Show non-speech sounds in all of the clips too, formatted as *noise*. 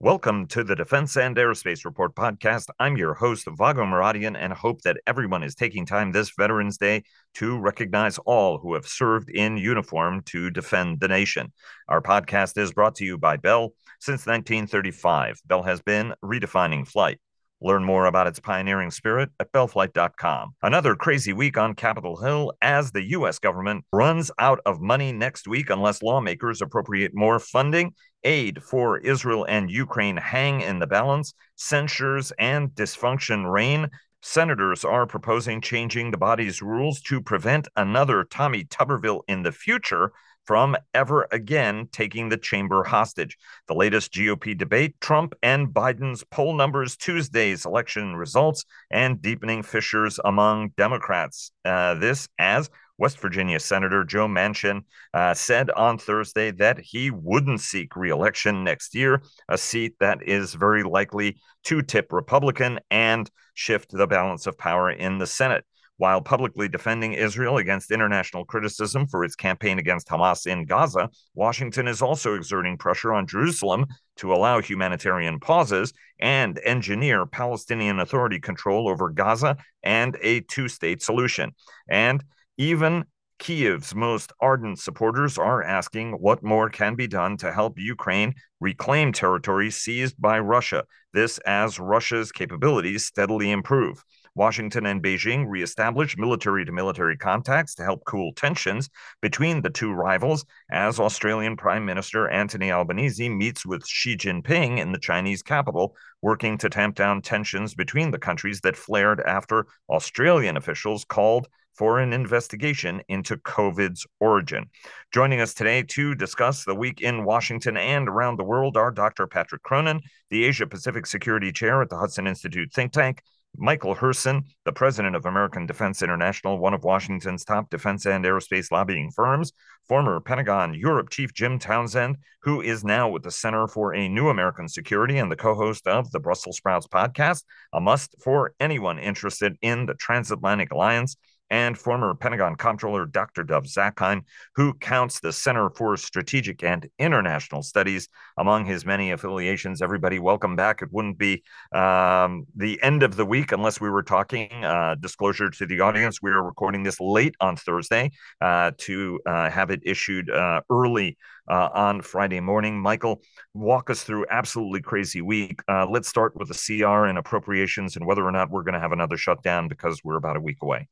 Welcome to the Defense and Aerospace Report podcast. I'm your host, Vago Muradian, and hope that everyone is taking time this Veterans Day to recognize all who have served in uniform to defend the nation. Our podcast is brought to you by Bell. Since 1935, Bell has been redefining flight. Learn more about its pioneering spirit at bellflight.com. Another crazy week on Capitol Hill as the U.S. government runs out of money next week unless lawmakers appropriate more funding. Aid for Israel and Ukraine hang in the balance. Censures and dysfunction reign. Senators are proposing changing the body's rules to prevent another Tommy Tuberville in the future from ever again taking the chamber hostage. The latest GOP debate, Trump and Biden's poll numbers, Tuesday's election results, and deepening fissures among Democrats. Uh, this as West Virginia Senator Joe Manchin uh, said on Thursday that he wouldn't seek reelection next year, a seat that is very likely to tip Republican and shift the balance of power in the Senate. While publicly defending Israel against international criticism for its campaign against Hamas in Gaza, Washington is also exerting pressure on Jerusalem to allow humanitarian pauses and engineer Palestinian Authority control over Gaza and a two state solution. And even Kiev's most ardent supporters are asking what more can be done to help Ukraine reclaim territory seized by Russia. This as Russia's capabilities steadily improve. Washington and Beijing reestablished military to military contacts to help cool tensions between the two rivals as Australian Prime Minister Anthony Albanese meets with Xi Jinping in the Chinese capital, working to tamp down tensions between the countries that flared after Australian officials called for an investigation into COVID's origin. Joining us today to discuss the week in Washington and around the world are Dr. Patrick Cronin, the Asia Pacific Security Chair at the Hudson Institute think tank, Michael Herson, the president of American Defense International, one of Washington's top defense and aerospace lobbying firms, former Pentagon Europe chief Jim Townsend, who is now with the Center for a New American Security and the co host of the Brussels Sprouts podcast, a must for anyone interested in the transatlantic alliance and former Pentagon Comptroller Dr. Dov Zakheim, who counts the Center for Strategic and International Studies among his many affiliations. Everybody, welcome back. It wouldn't be um, the end of the week unless we were talking. Uh, disclosure to the audience: we are recording this late on Thursday uh, to uh, have it issued uh, early. Uh, on Friday morning. Michael, walk us through absolutely crazy week. Uh, let's start with the CR and appropriations and whether or not we're going to have another shutdown because we're about a week away.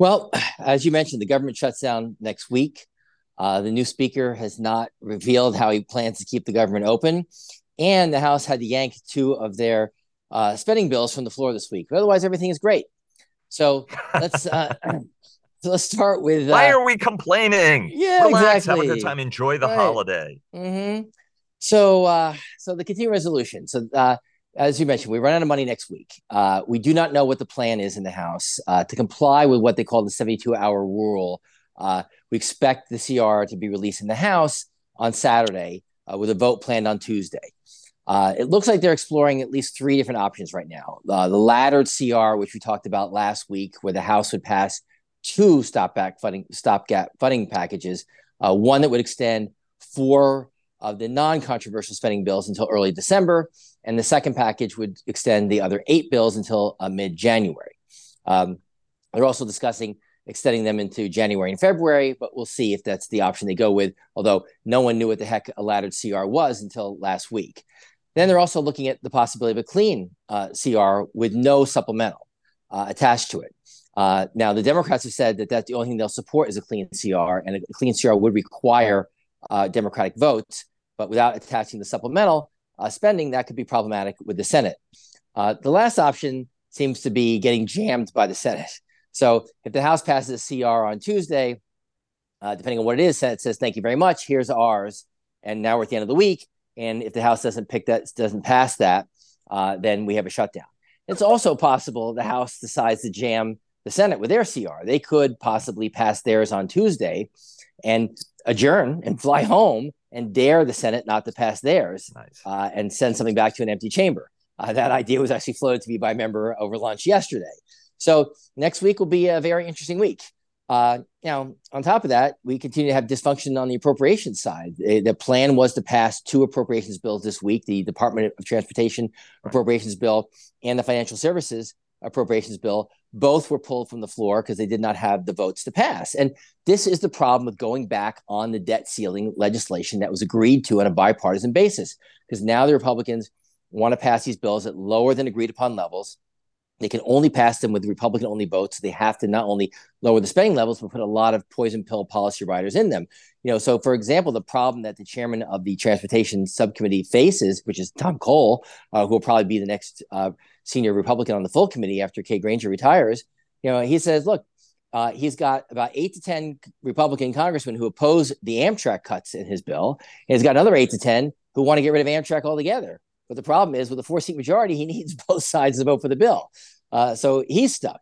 Well, *sighs* as you mentioned, the government shuts down next week. Uh, the new speaker has not revealed how he plans to keep the government open. And the House had to yank two of their uh, spending bills from the floor this week. Otherwise, everything is great. So let's uh, *laughs* *clears throat* so let's start with. Why uh, are we complaining? Yeah, Relax, exactly. Have a good time. Enjoy the right. holiday. Mm-hmm. So, uh, so the continuing resolution. So, uh, as you mentioned, we run out of money next week. Uh, we do not know what the plan is in the House uh, to comply with what they call the 72 hour rule. Uh, we expect the CR to be released in the House on Saturday uh, with a vote planned on Tuesday. Uh, it looks like they're exploring at least three different options right now. Uh, the laddered CR, which we talked about last week, where the House would pass two stopback funding, stopgap funding packages, one that would extend four of the non-controversial spending bills until early December, and the second package would extend the other eight bills until uh, mid-January. Um, they're also discussing extending them into January and February, but we'll see if that's the option they go with. Although no one knew what the heck a laddered CR was until last week. Then they're also looking at the possibility of a clean uh, CR with no supplemental uh, attached to it. Uh, now, the Democrats have said that that's the only thing they'll support is a clean CR, and a clean CR would require uh, Democratic votes but without attaching the supplemental uh, spending, that could be problematic with the Senate. Uh, the last option seems to be getting jammed by the Senate. So if the House passes a CR on Tuesday, uh, depending on what it is, Senate says, thank you very much, here's ours. And now we're at the end of the week. And if the House doesn't pick that, doesn't pass that, uh, then we have a shutdown. It's also possible the House decides to jam the Senate with their CR. They could possibly pass theirs on Tuesday and adjourn and fly home and dare the Senate not to pass theirs nice. uh, and send something back to an empty chamber. Uh, *laughs* that idea was actually floated to me by a member over lunch yesterday. So next week will be a very interesting week. uh, now, on top of that, we continue to have dysfunction on the appropriations side. The plan was to pass two appropriations bills this week: the Department of Transportation appropriations bill and the Financial Services appropriations bill. Both were pulled from the floor because they did not have the votes to pass. And this is the problem with going back on the debt ceiling legislation that was agreed to on a bipartisan basis. Because now the Republicans want to pass these bills at lower than agreed upon levels they can only pass them with Republican only votes. They have to not only lower the spending levels, but put a lot of poison pill policy riders in them. You know, so for example, the problem that the chairman of the transportation subcommittee faces, which is Tom Cole, uh, who will probably be the next uh, senior Republican on the full committee after Kay Granger retires, you know, he says, look, uh, he's got about eight to 10 Republican congressmen who oppose the Amtrak cuts in his bill. And he's got another eight to 10 who want to get rid of Amtrak altogether. But the problem is, with a four seat majority, he *laughs* needs both sides to vote for the bill. Uh, so he's stuck.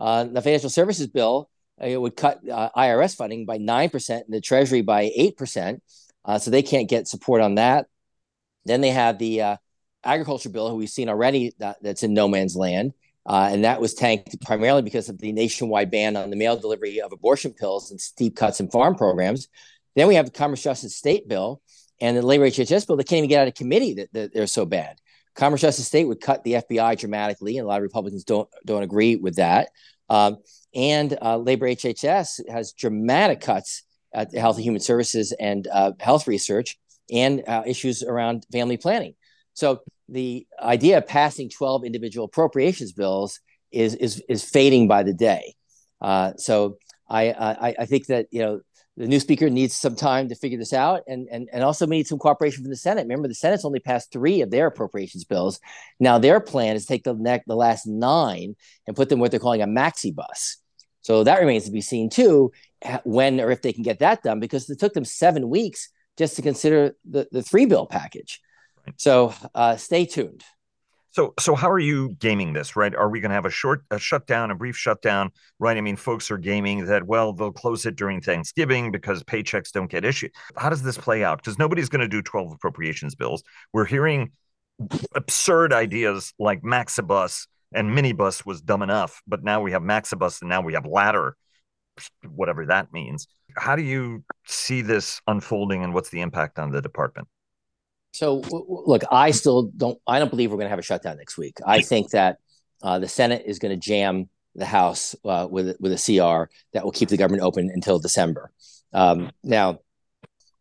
Uh, the financial services bill uh, it would cut uh, IRS funding by 9% and the Treasury by 8%. Uh, so they can't get support on that. Then they have the agriculture bill, who we've seen already that, that's in no man's land. and that was tanked primarily because of the nationwide ban on the mail delivery of abortion pills and steep cuts in farm programs. Then we have the Commerce Justice State bill, and the labor HHS bill, they can't even get out of committee that, that they're so bad. Commerce Justice State would cut the FBI dramatically, and a lot of Republicans don't don't agree with that. Um, and uh, labor HHS has dramatic cuts at Health and Human Services and uh, health research, and uh, issues around family planning. So the idea of passing 12 individual appropriations bills is is is fading by the day. Uh, so I, I I think that you know the new speaker needs some time to figure this out and, and, and also we need some cooperation from the Senate. Remember, the Senate's only passed three of their appropriations bills. Now, their plan is to take the, neck, the last nine and put them what they're calling a maxi bus. So that remains to be seen too, when or if they can get that done, because it took them seven weeks just to consider the, the three bill package. So uh, stay tuned. So, so how are you gaming this? Right? Are we going to have a short a shutdown, a brief shutdown? Right? I mean, folks are gaming that. Well, they'll close it during Thanksgiving because paychecks don't get issued. How does this play out? Because nobody's going to do twelve appropriations bills. We're hearing absurd ideas like Maxibus and Minibus was dumb enough, but now we have Maxibus and now we have Ladder, whatever that means. How do you see this unfolding, and what's the impact on the department? So look, I still don't. I don't believe we're going to have a shutdown next week. I think that uh, the Senate is going to jam the House uh, with with a CR that will keep the government open until December. Um, now,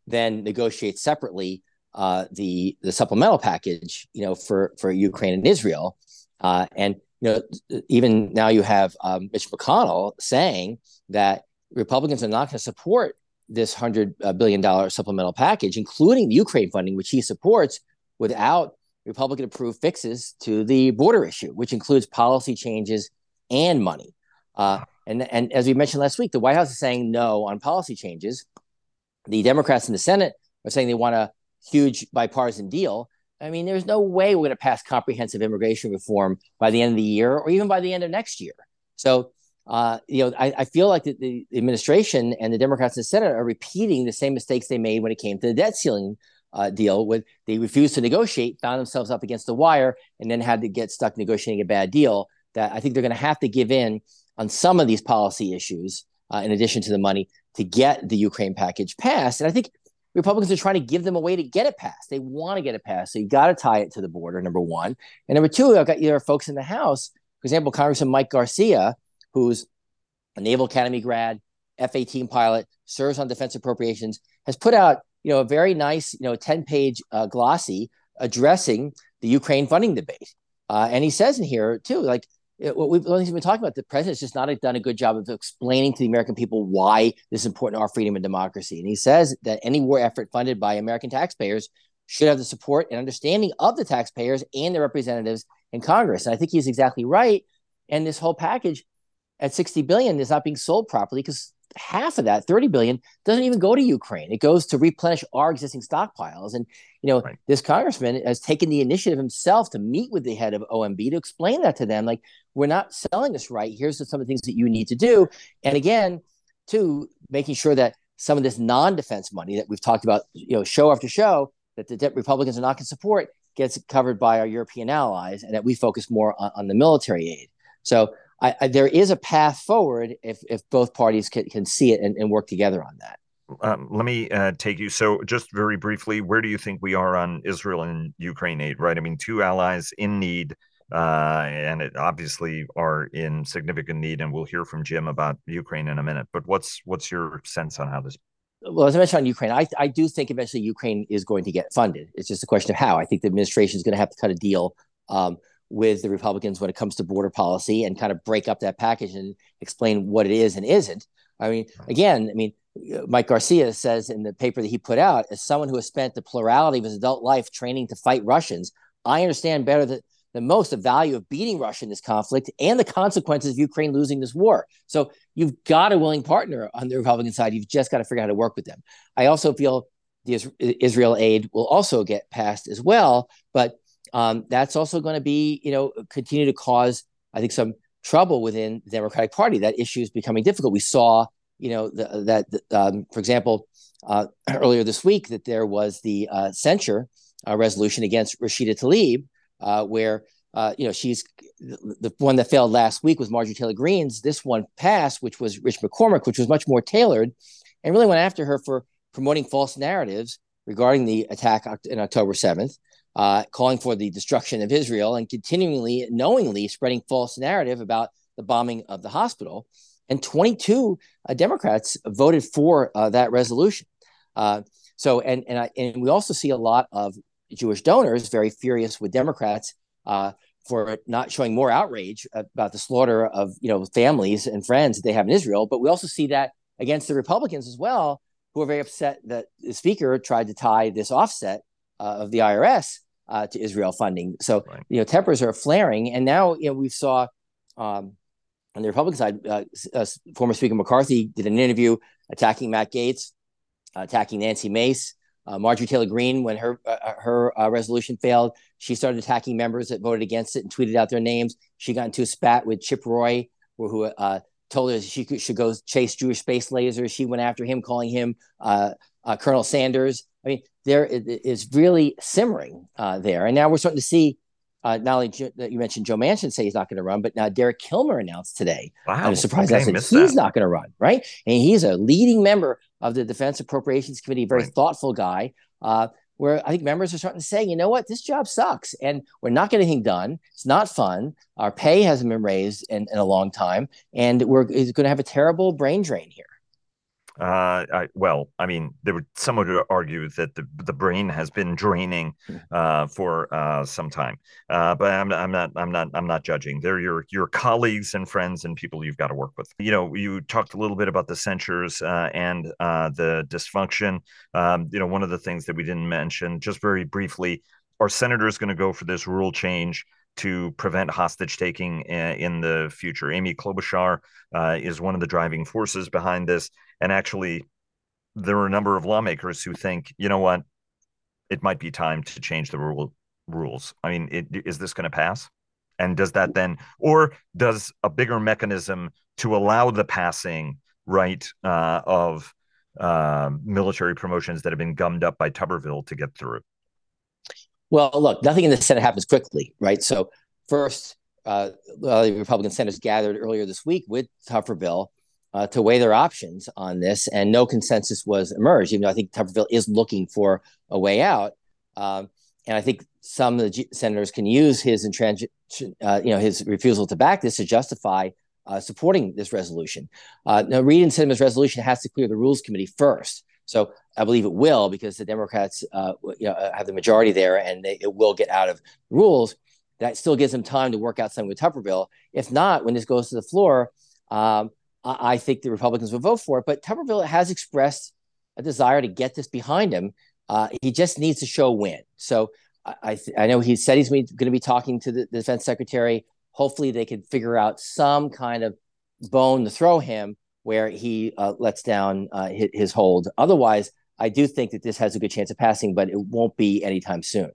then negotiate separately uh, the the supplemental package, you know, for for Ukraine and Israel, uh, and you know, even now you have um, Mitch McConnell saying that Republicans are not going to support this hundred uh, billion dollar supplemental package, including the Ukraine funding, which he supports, without Republican approved fixes to the border issue, which includes policy changes and money. Uh, and and as we mentioned last week, the White House is saying no on policy changes. The Democrats in the Senate are saying they want a huge bipartisan deal. I mean, there's no way we're going to pass comprehensive immigration reform by the end of the year or even by the end of next year. So uh, you know, I, I feel like the, the, administration and the Democrats in the Senate are repeating the same mistakes they made when it came to the debt ceiling uh, deal. When they refused to negotiate, found themselves up against the wire, and then had to get stuck negotiating a bad deal. That I think they're going to have to give in on some of these policy issues, uh, in addition to the money, to get the Ukraine package passed. And I think Republicans are trying to give them a way to get it passed. They want to get it passed, so you got to tie it to the border. Number one, and number two, I've got either folks in the House, for example, Congressman Mike Garcia who's a Naval Academy grad, F 18 pilot, serves on defense appropriations, has put out you know a very nice you know 10 page uh, glossy addressing the Ukraine funding debate. Uh, and he says in here too, like what we've, we've been talking about, the president's just not done a good job of explaining to the American people why this is important to our freedom and democracy. And he says that any war effort funded by American taxpayers should have the support and understanding of the taxpayers and their representatives in Congress. And I think he's exactly right. And this whole package at 60 billion is not being sold properly because half of that 30 billion doesn't even go to ukraine. It goes to replenish our existing stockpiles. And you know right. this congressman has taken the initiative himself to meet with the head of omb to explain that to them like we're not selling this right. Here's some of the things that you need to do. And again to making sure that some of this non-defense money that we've talked about you know show after show that the republicans are not going to support gets covered by our european allies and that we focus more on, on the military aid. So I, I, there is a path forward if if both parties can, can see it and, and work together on that. Um, let me uh, take you. So, just very briefly, where do you think we are on Israel and Ukraine aid? Right, I mean, two allies in need, uh, and it obviously are in significant need. And we'll hear from Jim about Ukraine in a minute. But what's what's your sense on how this? Well, as I mentioned on Ukraine, I I do think eventually Ukraine is going to get funded. It's just a question of how. I think the administration is going to have to cut a deal. Um, with the Republicans when it comes to border policy and kind of break up that package and explain what it is and isn't. I mean, again, I mean, Mike Garcia says in the paper that he put out, as someone who has spent the plurality of his adult life training to fight Russians, I understand better than, than most the value of beating Russia in this conflict and the consequences of Ukraine losing this war. So you've got a willing partner on the Republican side. You've just got to figure out how to work with them. I also feel the Israel aid will also get passed as well, but um, that's also going to be, you know, continue to cause, I think, some trouble within the Democratic Party. That issue is becoming difficult. We saw you know, the, that, um, for example, uh, *clears throat* earlier this week, that there was the uh, censure uh, resolution against Rashida Tlaib, uh, where, uh, you know, she's the one that failed last week was Marjorie Taylor Greene's. This one passed, which was Rich McCormick, which was much more tailored and really went after her for promoting false narratives regarding the attack in October 7th. Uh, calling for the destruction of Israel and continually, knowingly spreading false narrative about the bombing of the hospital and 22 uh, Democrats voted for uh, that resolution. Uh, so, and and I, and we also see a lot of Jewish donors very furious with Democrats uh, for not showing more outrage about the slaughter of you know families and friends that they have in Israel. But we also see that against the Republicans as well, who are very upset that the Speaker tried to tie this offset of the IRS uh, to Israel funding. So right. you know tempers are flaring, and now you know we saw. Um, on the Republican side, uh, uh, former Speaker McCarthy did an interview attacking Matt Gaetz, uh, attacking Nancy Mace. Uh, Marjorie Taylor Greene, when her uh, uh, her resolution failed, she started attacking members that voted against it and tweeted out their names. She got into a spat with Chip Roy, who, who told her she could, should go chase Jewish space lasers. She went after him, calling him Colonel Sanders. I mean, there is really simmering there, and now we're starting to see uh, not only jo- you mentioned Joe Manchin say he's not going to run, but now Derek Kilmer announced today. Wow, I'm surprised okay, that he's not going to run, right? And he's a leading member of the Defense Appropriations Committee, very right. thoughtful guy. Uh, where I think members are starting to say, you know what, this job sucks, and we're not getting anything done. It's not fun. Our pay hasn't been raised in, in a long time, and we're going to have a terrible brain drain here. Uh, I, well, I mean, there would someone would argue that the the brain has been draining hmm. uh, for uh, some time, uh, but I'm, I'm not I'm not I'm not judging. They're your your colleagues and friends and people you've got to work with. You know, you talked a little bit about the censures uh, and uh, the dysfunction. Um, you know, one of the things that we didn't mention, just very briefly, are senators going to go for this rule change? to prevent hostage taking in the future. Amy Klobuchar uh, is one of the driving forces behind this. And actually, there are a number of lawmakers who think, you know what, it might be time to change the rule rules. I mean, it, is this going to pass? And does that then, or does a bigger mechanism to allow the passing right uh, of uh, military promotions that have been gummed up by Tuberville to get through? Well, look, nothing in the Senate happens quickly, right? So first, uh, the Republican senators gathered earlier this week with Tuberville uh, to weigh their options on this, and no consensus was emerged. Even though I think Tuberville is looking for a way out, um, and I think some of the G- senators can use his intransigent, uh, you know, his refusal to back this to justify uh, supporting this resolution. Uh, now, Reed and Sinema's resolution has to clear the Rules Committee first. So I believe it will because the Democrats uh, you know, have the majority there and they, it will get out of rules. That still gives them time to work out something with Tuberville. If not, when this goes to the floor, um, I, I, think the Republicans will vote for it. But Tuberville has expressed a desire to get this behind him. Uh, he just needs to show win. So I, I, th- I know he said he's going to be talking to the, the defense secretary. Hopefully, they can figure out some kind of bone to throw him where he uh, lets down uh, his, his, hold. Otherwise, I do think that this has a good chance of passing, but it won't be anytime soon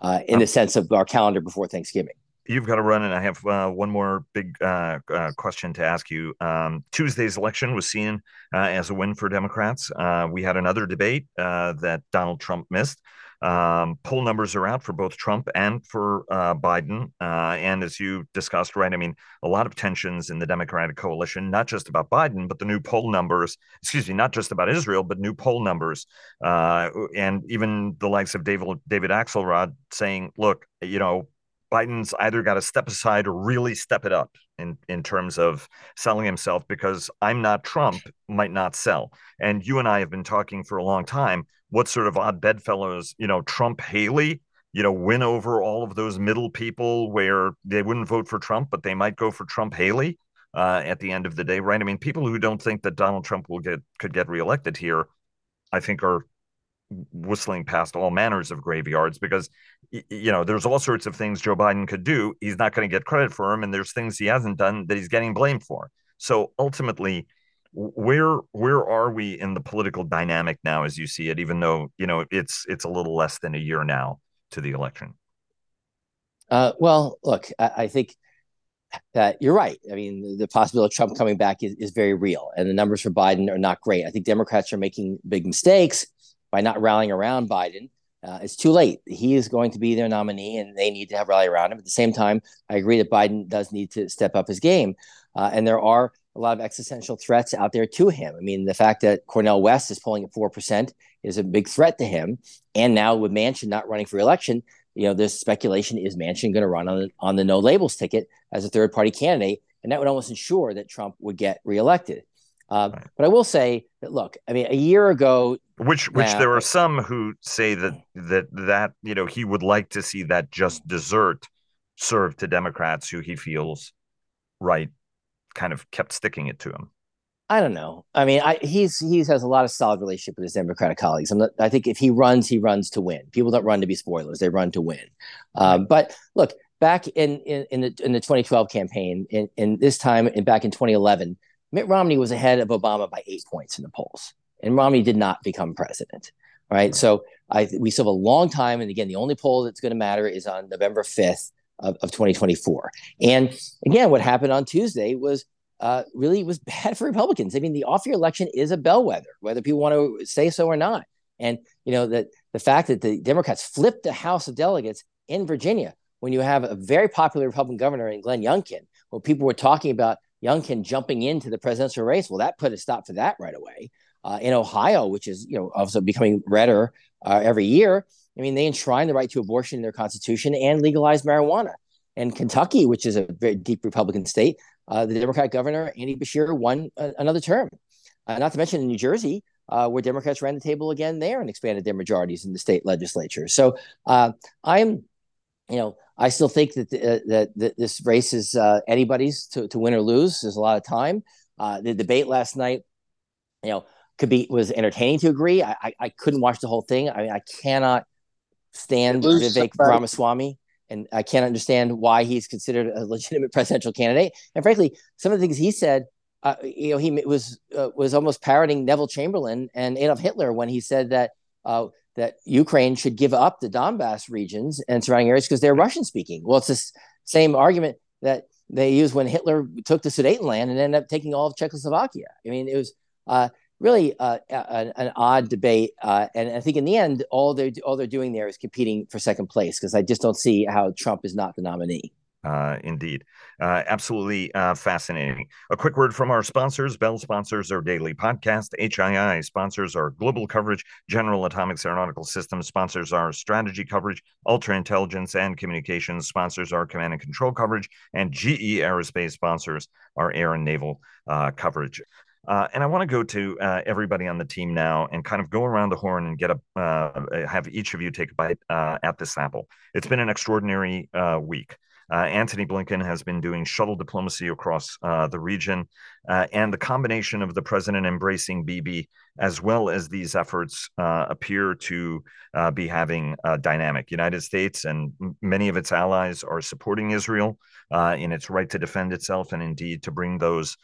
uh, in the sense of our calendar before Thanksgiving. You've got to run, and I have uh, one more big uh, uh, question to ask you. Um, Tuesday's election was seen as a win for Democrats. we had another debate that Donald Trump missed. Um, poll numbers are out for both Trump and for uh, Biden. Uh, and as you discussed, right, I mean, a lot of tensions in the Democratic coalition, not just about Biden, but the new poll numbers, excuse me, not just about Israel, but new poll numbers. Uh, and even the likes of David, David Axelrod saying, look, you know, Biden's either got to step aside or really step it up in, in terms of selling himself because I'm not Trump might not sell. And you and I have been talking for a long time. What sort of odd bedfellows, you know, Trump Haley, you know, win over all of those middle people where they wouldn't vote for Trump, but they might go for Trump Haley uh, at the end of the day, right? I mean, people who don't think that Donald Trump will get could get reelected here, I think are whistling past all manners of graveyards because you know there's all sorts of things Joe Biden could do. He's not going to get credit for him, and there's things he hasn't done that he's getting blamed for. So ultimately, where where are we in the political dynamic now, as you see it? Even though you know it's it's a little less than a year now to the election. Uh, well, look, I, I think that you're right. I mean, the possibility of Trump coming back is, is very real, and the numbers for Biden are not great. I think Democrats are making big mistakes by not rallying around Biden. Uh, it's too late. He is going to be their nominee, and they need to have rally around him. At the same time, I agree that Biden does need to step up his game, uh, and there are a lot of existential threats out there to him. I mean, the fact that Cornel West is polling at four percent is a big threat to him, and now with Manchin not running for election, you know, there's speculation is Manchin going to run on on the no labels ticket as a third party candidate, and that would almost ensure that Trump would get reelected. Uh, right. But I will say that look, I mean, a year ago, which which now, there are some who say that that that you know he would like to see that just dessert served to Democrats who he feels right kind of kept sticking it to him. I don't know. I mean, I, he's he has a lot of solid relationship with his Democratic colleagues. Not, i think if he runs, he runs to win. People don't run to be spoilers; they run to win. Um, but look, back in, in in the in the 2012 campaign, in, in this time, and back in 2011, Mitt Romney was ahead of Obama by eight points in the polls, and Romney did not become president. Right. So I, we still have a long time. And again, the only poll that's going to matter is on November 5th of, of 2024. And again, what happened on Tuesday was uh, really was *laughs* bad for Republicans. I mean, the off year election is a bellwether, whether people want to say so or not. And you know that the fact that the Democrats flipped the House of Delegates in Virginia when you have a very popular Republican governor in Glenn Youngkin, where people were talking about Youngkin jumping into the presidential race. Well, that put a stop to that right away. Uh, in Ohio, which is you know also becoming redder uh, every year, I mean they enshrine the right to abortion in their constitution and legalize marijuana. And Kentucky, which is a very deep Republican state, uh, the Democrat governor Andy Beshear won uh, another term. Uh, not to mention in New Jersey, uh, where Democrats ran the table again there and expanded their majorities in the state legislature. So I'm, you know, I still think that the, uh, that, that, this race is uh, anybody's to, to win or lose. There's a lot of time. Uh, the debate last night, you know, could be was entertaining to agree. I, I, I couldn't watch the whole thing. I mean, I cannot stand Vivek Ramaswamy, and I can't understand why he's considered a legitimate *laughs* presidential candidate. And frankly, some of the things he said, uh, you know, he was uh, was almost parroting Neville Chamberlain and Adolf Hitler when he said that uh, that Ukraine should give up the Donbass regions and surrounding areas because they're Russian speaking. Well, it's the same argument that they used when Hitler took the Sudetenland and ended up taking all of Czechoslovakia. I mean, it was uh, really uh, an, an, odd debate, uh, and I think in the end, all they're all they're doing there is competing for second place because I just don't see how Trump is not the nominee. Uh, indeed. Uh, absolutely uh, fascinating. A quick word from our sponsors. Bell sponsors our daily podcast. HII sponsors our global coverage. General Atomics Aeronautical Systems sponsors our strategy coverage. Ultra Intelligence and Communications sponsors our command and control coverage. And GE Aerospace sponsors our air and naval uh, coverage. Uh, and I want to go to uh, everybody on the team now and kind of go around the horn and get a uh, have each of you take a bite uh, at this apple. It's been an extraordinary uh, week. Uh, Antony Blinken has been doing shuttle diplomacy across uh, the region, uh, and the combination of the president embracing Bibi as well as these efforts uh, appear to uh, be having a dynamic. United States and many of its allies are supporting Israel uh, in its right to defend itself and indeed to bring those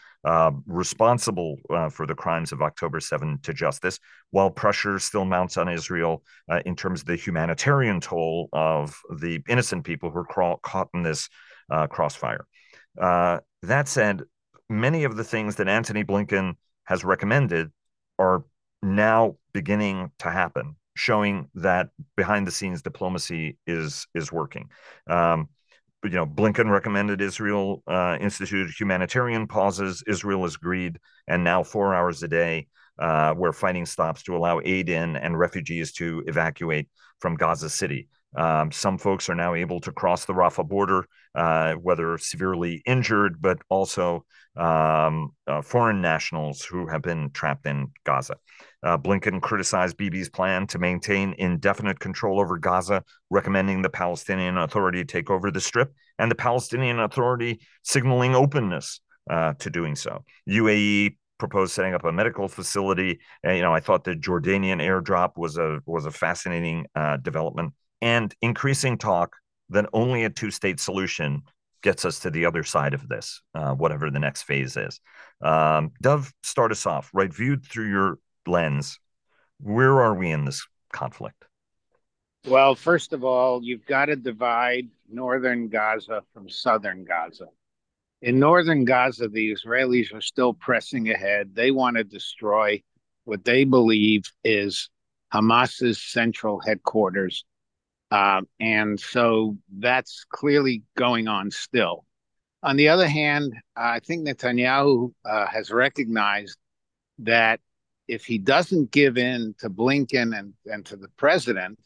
responsible for the crimes of October 7 to justice, while pressure still mounts on Israel in terms of the humanitarian toll of the innocent people who are caught in this crossfire. that said, many of the things that Antony Blinken has recommended are now beginning to happen. showing that behind the scenes diplomacy is is working. Um, you know, Blinken recommended Israel uh, institute humanitarian pauses. Israel has agreed, and now four hours a day uh, where fighting stops to allow aid in and refugees to evacuate from Gaza City. Um, some folks are now able to cross the Rafah border, uh, whether severely injured, but also um, uh, foreign nationals who have been trapped in Gaza. Uh, Blinken criticized Bibi's plan to maintain indefinite control over Gaza, recommending the Palestinian Authority take over the Strip, and the Palestinian Authority signaling openness uh, to doing so. UAE proposed setting up a medical facility. And, you know, I thought the Jordanian airdrop was a was a fascinating uh, development and increasing talk that only a two state solution gets us to the other side of this, uh, whatever the next phase is. Um, Dov, start us off, right? Viewed through your lens, where are we in this conflict? Well, first of all, you've got to divide northern Gaza from southern Gaza. In northern Gaza, the Israelis are still pressing ahead. They want to destroy what they believe is Hamas's central headquarters um, and so that's clearly going on still. On the other hand, I think Netanyahu uh, has recognized that if he doesn't give in to Blinken and, and to the president,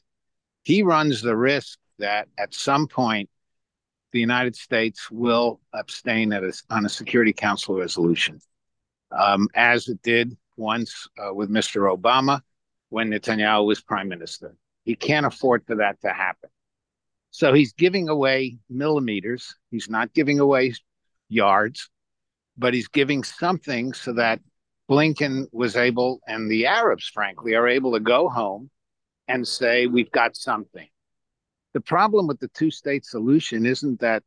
he runs the risk that at some point the United States will abstain a, on a Security Council resolution, um, as it did once uh, with Mr. Obama when Netanyahu was prime minister. He can't afford for that to happen. So he's giving away millimeters. He's not giving away yards, but he's giving something so that Blinken was able, and the Arabs, frankly, are able to go home and say, We've got something. The problem with the two state solution isn't that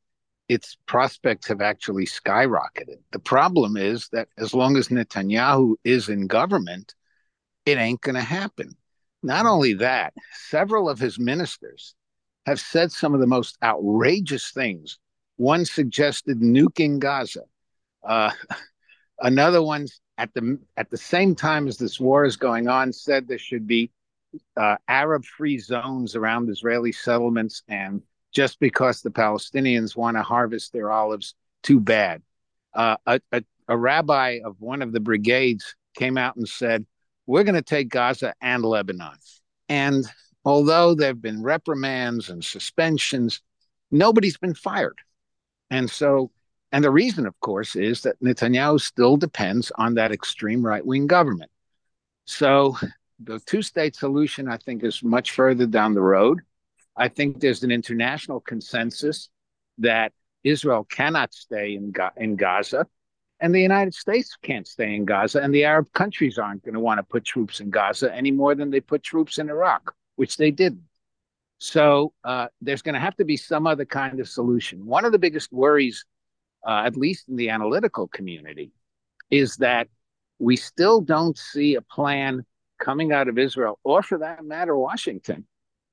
its prospects have actually skyrocketed. The problem is that as long as Netanyahu is in government, it ain't going to happen. Not only that, several of his ministers have said some of the most outrageous things. One suggested nuking Gaza. Uh, *laughs* another one, at the at the same time as this war is going on, said there should be uh, Arab-free zones around Israeli settlements, and just because the Palestinians want to harvest their olives, too bad. Uh, a, a, a rabbi of one of the brigades came out and said, we're going to take Gaza and Lebanon. And although there have been reprimands and suspensions, nobody's been fired. And so, and the reason, of course, is that Netanyahu still depends on that extreme right wing government. So the two state solution, I think, is much further down the road. I think there's an international consensus that Israel cannot stay in, Ga- in Gaza and the United States can't stay in Gaza, and the Arab countries aren't going to want to put troops in Gaza any more than they put troops in Iraq, which they didn't. So uh, there's going to have to be some other kind of solution. One of the biggest worries, uh, at least in the analytical community, is that we still don't see a plan coming out of Israel, or for that matter, Washington,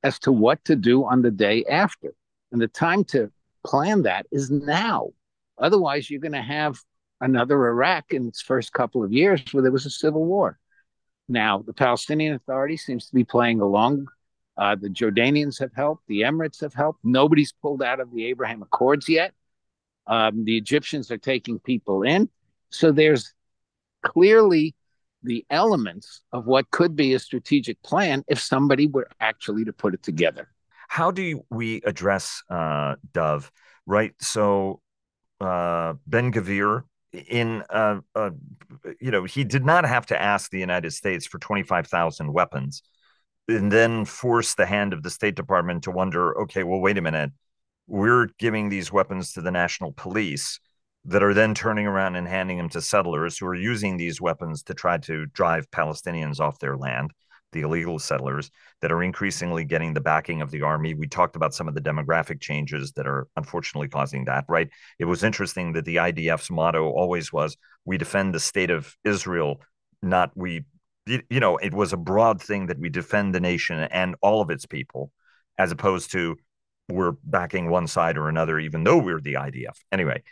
as to what to do on the day after. And the time to plan that is now. Otherwise, you're going to have another Iraq in its first couple of years where there was a civil war. Now, the Palestinian Authority seems to be playing along. Uh, the Jordanians have helped, the Emirates have helped. Nobody's pulled out of the Abraham Accords yet. Um, the Egyptians are taking people in. So there's clearly the elements of what could be a strategic plan if somebody were actually to put it together. How do we address uh, Dov? Right. So uh, Ben Gvir in uh, you know he did not have to ask the United States for 25,000 weapons and then force the hand of the State Department to wonder okay well wait a minute. We're giving these weapons to the national police that are then turning around and handing them to settlers who are using these weapons to try to drive Palestinians off their land the illegal settlers that are increasingly getting the backing of the army. We talked about some of the demographic changes that are unfortunately causing that, right? It was interesting that the IDF's motto always was we defend the state of Israel, not we, you know, it was a broad thing that we defend the nation and all of its people, as opposed to we're backing one side or another, even though we're the IDF. Anyway,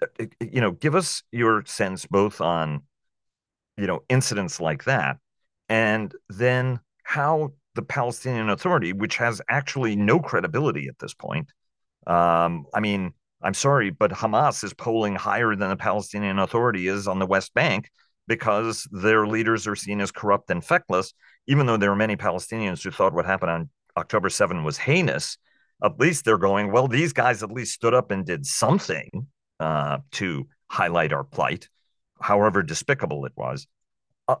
uh, you know, give us your sense both on, you know, incidents like that and then how the Palestinian Authority, which has actually no credibility at this point. Um, I mean, I'm sorry, but Hamas is polling higher than the Palestinian Authority is on the West Bank because their leaders are seen as corrupt and feckless, even though there are many Palestinians who thought what happened on October 7 was heinous. At least they're going, well, these guys at least stood up and did something uh, to highlight our plight, however despicable it was.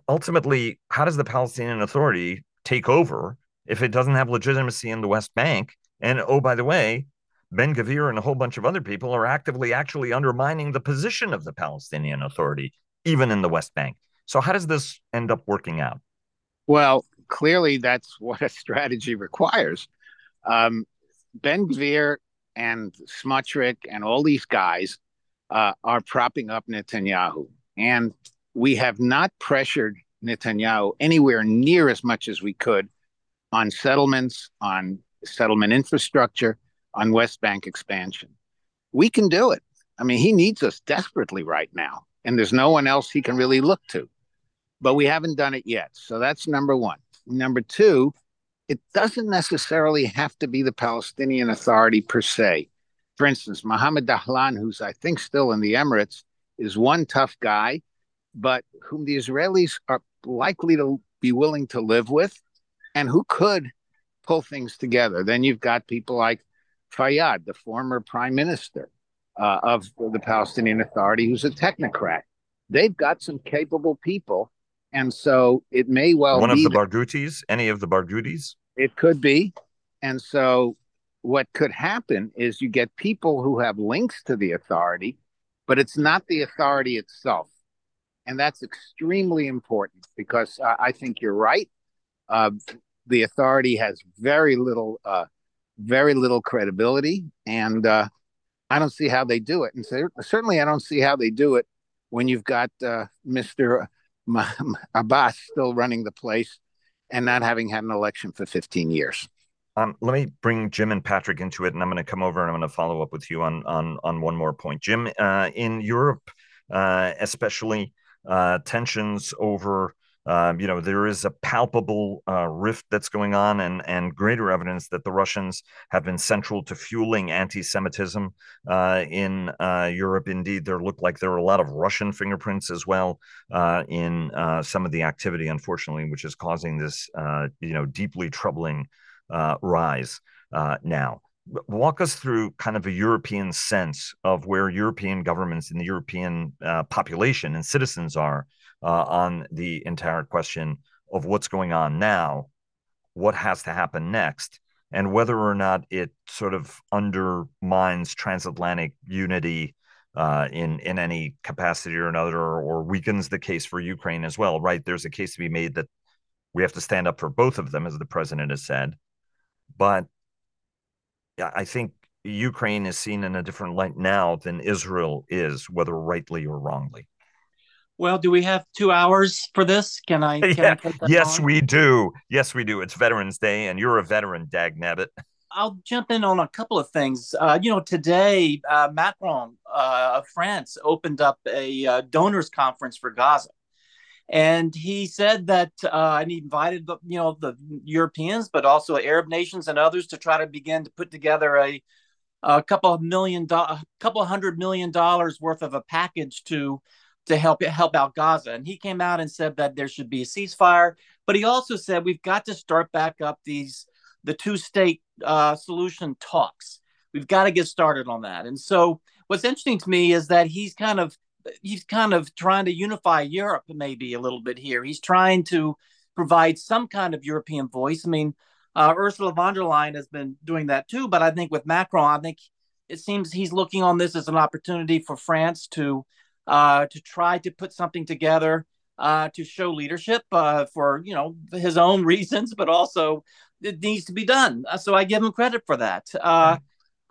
Ultimately, how does the Palestinian Authority take over if it doesn't have legitimacy in the West Bank? And oh, by the way, Ben Gvir and a whole bunch of other people are actively actually undermining the position of the Palestinian Authority, even in the West Bank. So, how does this end up working out? Well, clearly, that's *laughs* what a strategy requires. Um, ben Gvir and Smotrich and all these guys uh, are propping up Netanyahu. And we have not pressured Netanyahu anywhere near as much as we could on settlements, on settlement infrastructure, on West Bank expansion. We can do it. I mean, he needs us desperately right now, and there's no one else he can really look to. But we haven't done it yet. So that's number one. Number two, it doesn't necessarily have to be the Palestinian Authority per se. For instance, Mohammed Dahlan, who's I think still in the Emirates, is one tough guy, but whom the Israelis are likely to be willing to live with and who could pull things together. Then you've got people like Fayyad, the former prime minister uh, of the Palestinian Authority, who's a technocrat. They've got some capable people. And so it may well one be of the Barghoutis, any of the Barghoutis? It could be. And so what could happen is you get people who have links to the authority, but it's not the authority itself. And that's extremely important because uh, I think you're right. Uh, the authority has very little uh, very little credibility, and uh, I don't see how they do it. And so, certainly, I don't see how they do it when you've got uh, Mister Abbas still running the place and not having had an election for 15 years. Um, let me bring Jim and Patrick into it, and I'm going to come over and I'm going to follow up with you on on on one more point. Jim, uh, in Europe, uh, especially uh, tensions over um, you know, there is a palpable uh, rift that's going on, and and greater evidence that the Russians have been central to fueling anti-Semitism uh, in uh, Europe. Indeed, there look like there are a lot of Russian fingerprints as well uh, in uh, some of the activity, unfortunately, which is causing this, uh, you know, deeply troubling rise now walk us through kind of a European sense of where European governments and the European uh, population and citizens are uh, on the entire question of what's going on now, what has to happen next, and whether or not it sort of undermines transatlantic unity uh, in in any capacity or another, or, or weakens the case for Ukraine as well. Right? There's a case to be made that we have to stand up for both of them, as the president has said. But I think Ukraine is seen in a different light now than Israel is, whether rightly or wrongly. Well, do we have two hours for this? Can I? *laughs* Can yeah. I yes, on? we do. Yes, we do. It's Veterans Day, and you're a veteran, Dag Nabbit. I'll jump in on a couple of things. Uh, you know, today uh, Macron uh, of France opened up a uh, donors conference for Gaza, and he said that uh, and he invited the you know the Europeans, but also Arab nations and others to try to begin to put together a a couple of million do- couple hundred million dollars worth of a package to to help help out Gaza. And he came out and said that there should be a ceasefire, but he also said we've got to start back up these the two state uh, solution talks. We've got to get started on that. And so what's interesting to me is that he's kind of he's kind of trying to unify Europe maybe a little bit here. He's trying to provide some kind of European voice. I mean, uh, Ursula von der Leyen has been doing that too, but I think with Macron, I think it seems he's looking on this as an opportunity for France to uh, to try to put something together uh, to show leadership uh, for you know his own *laughs* reasons, but also it needs to be done. Uh, so I give him credit for that. Uh,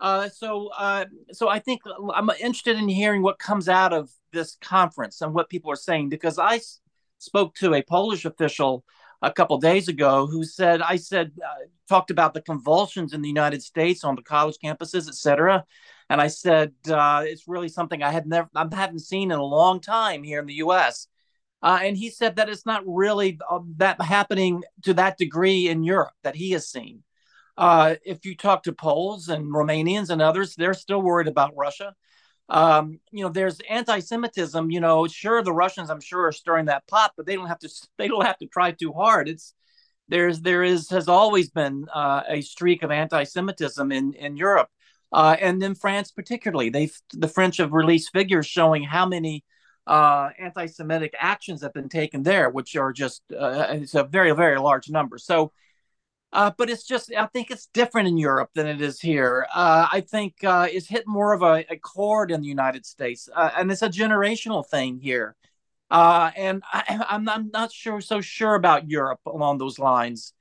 uh, so uh, so I think I'm interested in hearing what comes out of this conference and what people are saying because I s- spoke to a Polish official a couple days ago who said I said uh, talked about the convulsions in the United States on the college campuses, et cetera, and I said uh, it's really something I had never I hadn't seen in a long time here in the U.S. Uh, and he said that it's not really that happening to that degree in Europe that he has seen. Uh, if you talk to Poles and Romanians and others, they're still worried about Russia. Um, you know, there's anti-Semitism. You know, sure, the Russians, I'm sure, are stirring that pot, but they don't have to. They don't have to try too hard. It's there's there is has always been uh, a streak of anti-Semitism in in Europe, uh, and in France particularly. They the French have released figures showing how many uh, anti-Semitic actions have been taken there, which are just uh, it's a very very large number. So uh, but it's just, I think it's different in Europe than it is here. Uh, I think uh, it's hit more of a, a, chord in the United States, uh, and it's a generational thing here. Uh, and I, *clears throat* am not, I'm not sure so sure about Europe along those lines.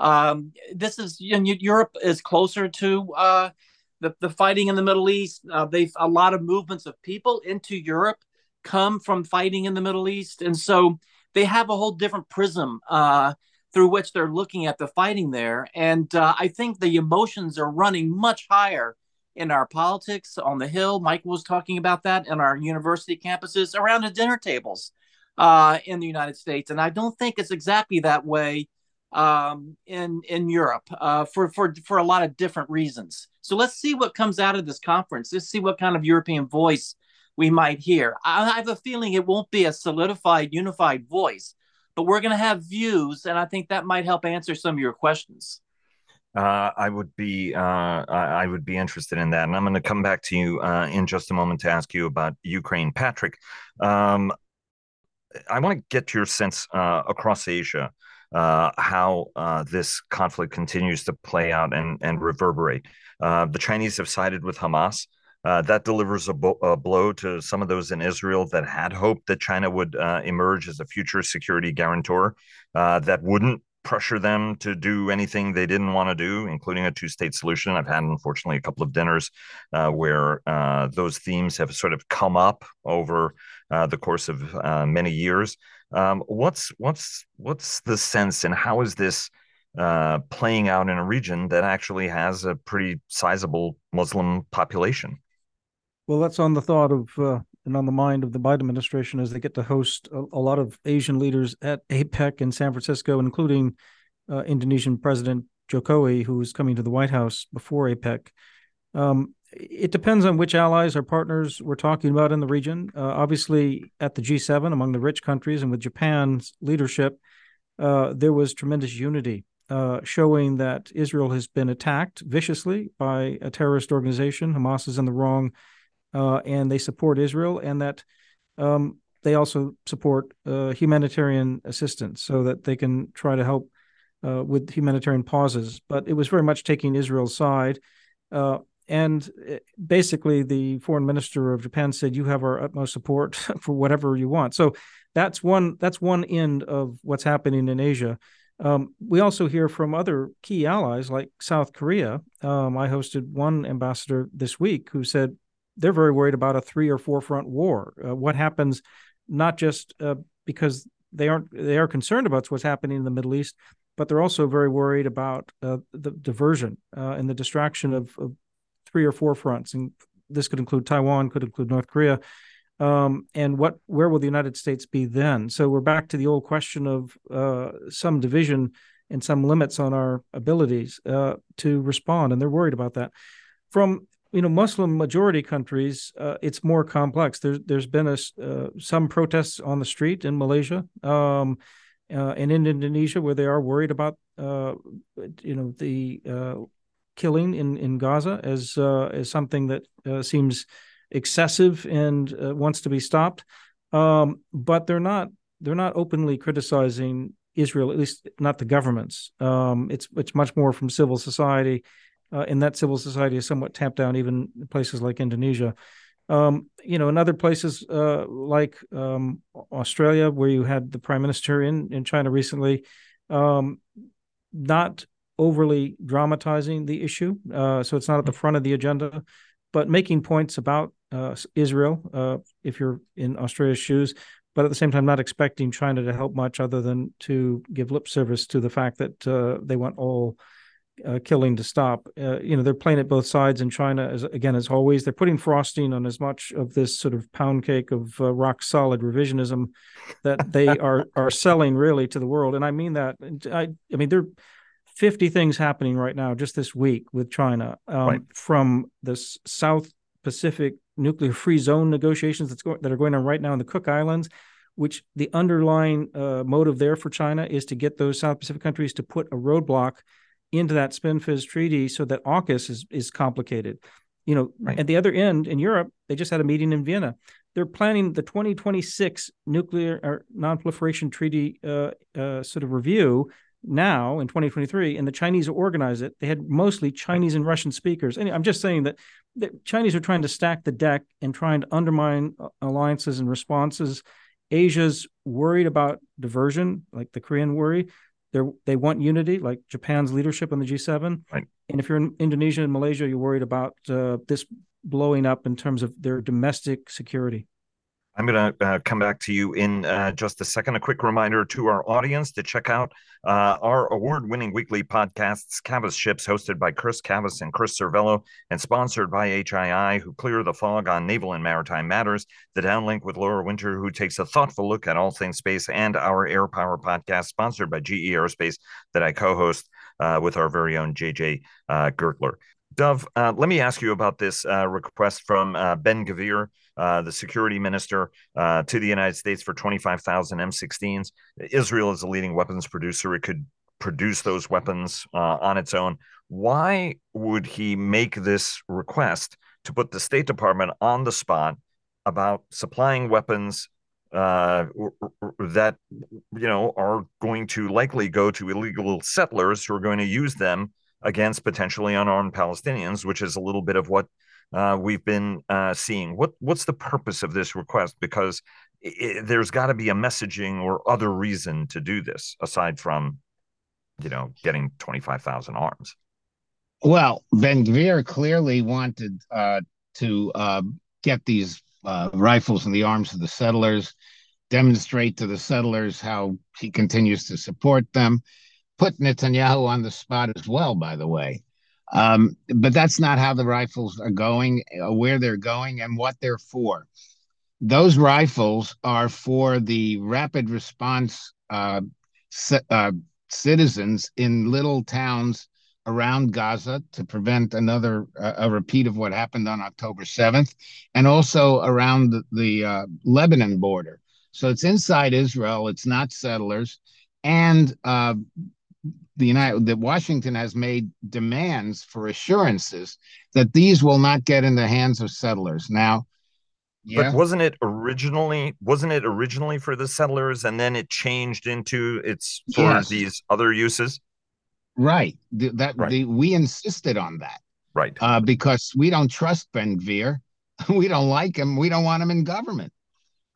Um, this is you know, Europe is closer to uh, the the fighting in the Middle East. they've a lot of movements of people into Europe come from fighting in the Middle East, and so they have a whole different prism through which they're looking at the fighting there. And uh, I think the emotions are running much higher in our politics on the Hill. Michael was talking about that in our university campuses around the dinner tables uh, in the United States. And I don't think it's exactly that way um, in in Europe uh, for for for a lot of different reasons. So let's see what comes out of this conference. Let's see what kind of European voice we might hear. I, I have a feeling it won't be a solidified, unified voice but we're going to have views, and I think that might help answer some of your questions. Uh, I would be uh, I would be interested in that, and I'm going to come back to you uh, in just a moment to ask you about Ukraine, Patrick. Um, I want to get your sense uh, across Asia uh, how uh, this conflict continues to play out and and reverberate. the Chinese have sided with Hamas. Uh, that delivers a, bo- a, blow to some of those in Israel that had hoped that China would uh, emerge as a future security guarantor uh, that wouldn't pressure them to do anything they didn't want to do, including a two state solution. I've had, unfortunately, a couple of dinners uh, where uh, those themes have sort of come up over the course of many years. Um, what's what's what's the sense, and how is this? Uh, playing out in a region that actually has a pretty sizable Muslim population. Well, that's on the thought of uh, and on the mind of the Biden administration as they get to host a, a lot of Asian leaders at APEC in San Francisco, including uh, Indonesian President Jokowi, who is coming to the White House before APEC. Um, it depends on which allies or partners we're talking about in the region. Uh, obviously, at the G7, among the rich countries, and with Japan's leadership, uh, there was tremendous unity, uh, showing that Israel has been attacked viciously by a terrorist organization. Hamas is in the wrong uh, and they support Israel, and that um, they also support uh, humanitarian assistance so that they can try to help uh, with humanitarian pauses. But it was very much taking Israel's side. Uh, and uh, basically, the foreign minister of Japan said, "You have our utmost support *laughs* for whatever you want." So that's one that's one end of what's happening in Asia. Um, we also hear from other key allies like South Korea. Um, I hosted one ambassador this week who said they're very worried about a three or four front war. Uh, what happens, not just uh, because they aren't they are concerned about what's happening in the Middle East, but they're also very worried about uh, the diversion uh, and the distraction of, of, three or four fronts, and this could include Taiwan, could include North Korea. Um, and what where will the United States be then? So we're back to the old question of uh, some division and some limits on our abilities uh, to respond, and they're worried about that. From you know Muslim majority countries, uh, it's more complex. There's there's been a, uh, some protests on the street in Malaysia um, uh, and in Indonesia where they are worried about uh, you know the uh, killing in in Gaza as uh, as something that seems excessive and wants to be stopped. Um, but they're not they're not openly criticizing Israel, at least not the governments. Um, it's it's much more from civil society uh, and that civil society is somewhat tamped down, even in places like Indonesia. Um, you know, in other places uh, like um, Australia, where you had the prime minister in in China recently, um, not overly dramatizing the issue, uh, so it's not at the front of the agenda, but making points about uh, Israel. Uh, if you're in Australia's shoes, but at the same time, not expecting China to help much other than to give lip service to the fact that uh, they want all uh, killing to stop. Uh, you know, they're playing at both sides in China, as again as always. They're putting frosting on as much of this sort of pound cake of uh, rock solid revisionism that *laughs* they are are selling really to the world. And I mean that. I I mean there are 50 things happening right now just this week with China um, right. from the South Pacific nuclear free zone negotiations that's going that are going on right now in the Cook Islands which the underlying uh, motive there for China is to get those South Pacific countries to put a roadblock into that SPINFZ treaty so that AUKUS is is complicated. You know, right. at the other end in Europe, they just had a meeting in Vienna. They're planning the 2026 nuclear or non-proliferation treaty uh, uh, sort of review now in 2023, and the Chinese organize it. They had mostly Chinese and Russian speakers. And I'm just saying that the Chinese are trying to stack the deck and trying to undermine uh, alliances and responses. Asia's worried about diversion, like the Korean worry they they want unity, like Japan's leadership on the G7. Right. And if you're in Indonesia and Malaysia, you're worried about uh, this blowing up in terms of their domestic security. I'm going to uh, come back to you in uh, just a second. A quick reminder to our audience to check out uh, our award winning weekly podcasts, Cavas Ships, hosted by Chris Cavas and Chris Servello, and sponsored by HII, who clear the fog on naval and maritime matters. The Downlink with Laura Winter, who takes a thoughtful look at all things space, and our Air Power podcast, sponsored by GE Aerospace, that I co host uh, with our very own JJ uh, Gertler. Dov, uh, let me ask you about this request from Ben Gvir, uh, the security minister, uh, to the United States for 25,000 M16s. Israel is a leading weapons producer. It could produce those weapons uh, on its own. Why would he make this request to put the State Department on the spot about supplying weapons that you know are going to likely go to illegal settlers who are going to use them against potentially unarmed Palestinians, which is a little bit of what uh, we've been uh, seeing. What what's the purpose of this request? Because it, there's got to be a messaging or other reason to do this aside from, you know, getting twenty five thousand arms. Well, Ben Gvir clearly wanted uh, to uh, get these uh, rifles and the arms of the settlers, demonstrate to the settlers how he continues to support them put Netanyahu on the spot as well, by the way. Um, but that's not how the rifles are going, uh, where they're going, and what they're for. Those rifles are for the rapid response uh, uh, citizens in little towns around Gaza to prevent another uh, a repeat of what happened on October 7th, and also around the, the uh, Lebanon border. So it's inside Israel. It's not settlers, and uh, the United that Washington has made demands for assurances that these will not get in the hands of settlers. Now, yeah. But wasn't it originally wasn't it originally for the settlers and then it changed into it's for yes. these other uses? Right. The, that right. The, we insisted on that. Right. Uh, because we don't trust Ben Gvir. *laughs* we don't like him. We don't want him in government.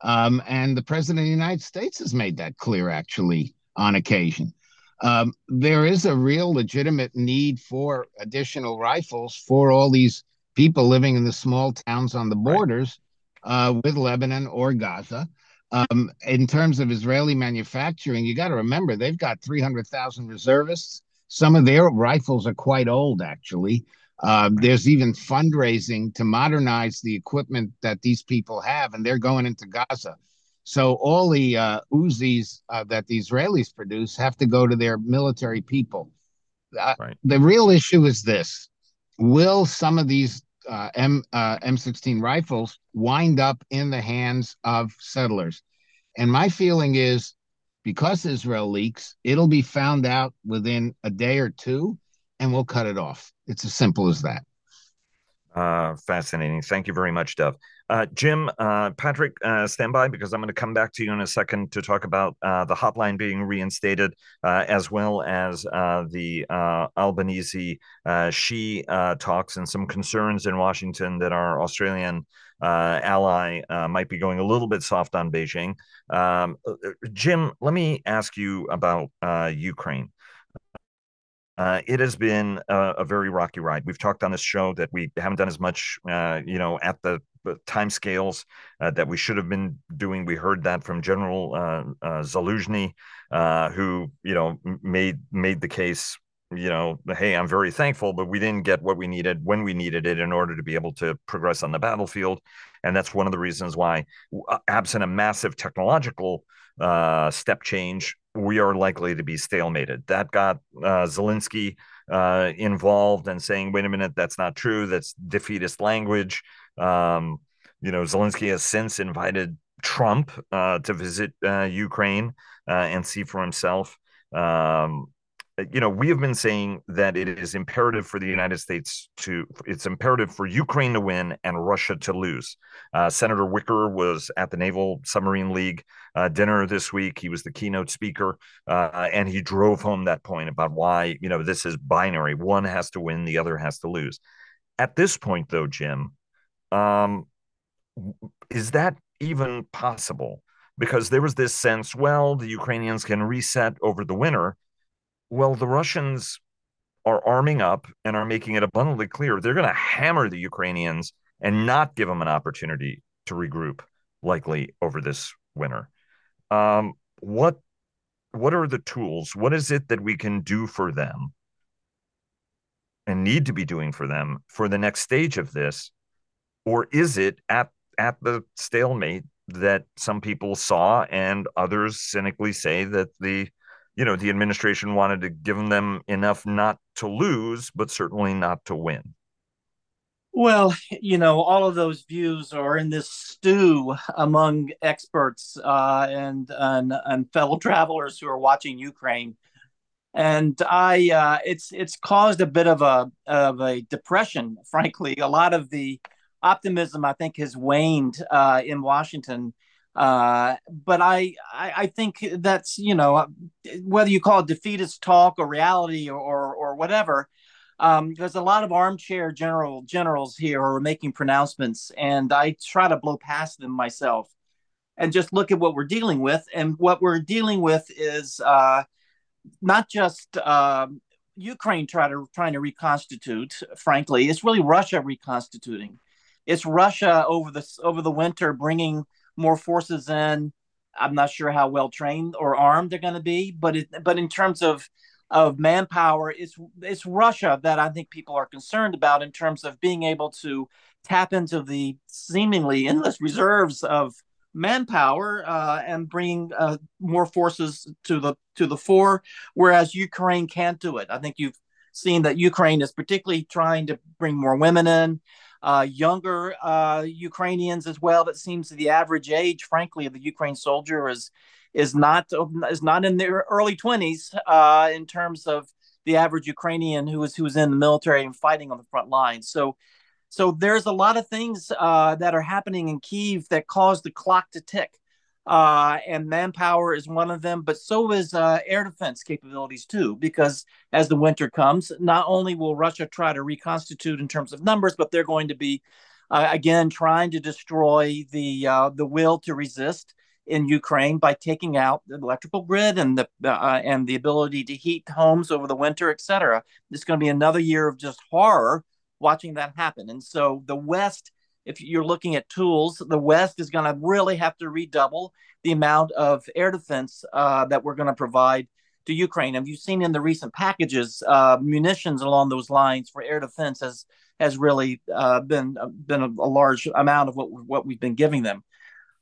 Um, and the president of the United States has made that clear actually on occasion um, there is a real legitimate need for additional rifles for all these people living in the small towns on the borders right. uh, with Lebanon or Gaza. Um, in terms of Israeli manufacturing, you got to remember they've got 300,000 reservists. Some of their rifles are quite old, actually. Uh, there's even fundraising to modernize the equipment that these people have, and they're going into Gaza. So all the uh, Uzis uh, that the Israelis produce have to go to their military people. Uh, right. The real issue is this: Will some of these uh, M uh, M16 rifles wind up in the hands of settlers? And my feeling is, because Israel leaks, it'll be found out within a day or two, and we'll cut it off. It's as simple as that. Uh, fascinating. Thank you very much, Dov. Uh, Jim, uh, Patrick, uh, stand by because I'm going to come back to you in a second to talk about uh, the hotline being reinstated, uh, as well as the Albanese Xi talks and some concerns in Washington that our Australian ally might be going a little bit soft on Beijing. Um, Jim, let me ask you about Ukraine. Uh, it has been a, a, very rocky ride. We've talked on this show that we haven't done as much, uh, you know, at the time scales uh, that we should have been doing. We heard that from General uh, uh, Zaluzhny, uh, who, you know, made made the case you know, hey, I'm very thankful, but we didn't get what we needed when we needed it in order to be able to progress on the battlefield. And that's one of the reasons why, absent a massive technological step change, we are likely to be stalemated. That got uh, Zelensky uh, involved and saying, wait a minute, that's not true. That's defeatist language. Um, you know, Zelensky has since invited Trump uh, to visit uh, Ukraine uh, and see for himself. Um, you know, we have been saying that it is imperative for the United States to, it's imperative for Ukraine to win and Russia to lose. Uh, Senator Wicker was at the Naval Submarine League uh, dinner this week. He was the keynote speaker, uh, and he drove home that point about why, you know, this is binary. One has to win, the other has to lose. At this point, though, Jim, um, is that even possible? Because there was this sense, well, the Ukrainians can reset over the winter well, the Russians are arming up and are making it abundantly clear they're going to hammer the Ukrainians and not give them an opportunity to regroup, likely over this winter. Um, what what are the tools? What is it that we can do for them and need to be doing for them for the next stage of this? Or is it at at the stalemate that some people saw and others cynically say that the you know, the administration wanted to give them enough not to lose, but certainly not to win. Well, you know, all of those views are in this stew among experts uh, and, and and fellow *laughs* travelers who are watching Ukraine, and I uh, it's it's caused a bit of a of a depression. Frankly, a lot of the optimism I think has waned uh, in Washington uh, but I, I, I think that's you know whether you call it defeatist talk or reality or or, or whatever. Um, there's a lot of armchair general generals here who are making pronouncements, and I try to blow past them myself and just look at what we're dealing with. And what we're dealing with is uh, not just uh, Ukraine try to, trying to reconstitute. Frankly, it's really Russia reconstituting. It's Russia over the over the winter bringing more forces in. I'm not sure how well trained or armed they're going to be, but it, but in terms of of manpower, it's it's Russia that I think people are concerned about in terms of being able to tap into the seemingly endless reserves of manpower uh, and bring uh, more forces to the to the fore, whereas Ukraine can't do it. I think you've seen that Ukraine is particularly trying to bring more women in uh, younger uh, Ukrainians as well. That seems the average age, frankly, of the Ukraine soldier is is not is not in their early twenties uh, in terms of the average Ukrainian who was who was in the military and fighting on the front lines. So. So there's a lot of things uh, that are happening in Kiev that cause the clock to tick uh, and manpower is one of them, but so is uh, air defense capabilities too. Because as the winter comes, not only will Russia try to reconstitute in terms of numbers, but they're going to be uh, again trying to destroy the uh, the will to resist in Ukraine by taking out the electrical grid and the uh, and the ability to heat homes over the winter, etc. It's going to be another year of just horror watching that happen. And so the West if you're looking at tools, the West is going to really have to redouble the amount of air defense uh, that we're going to provide to Ukraine. Have you seen in the recent packages uh, munitions along those lines for air defense has has really uh, been uh, been a, a, large amount of what what we've been giving them.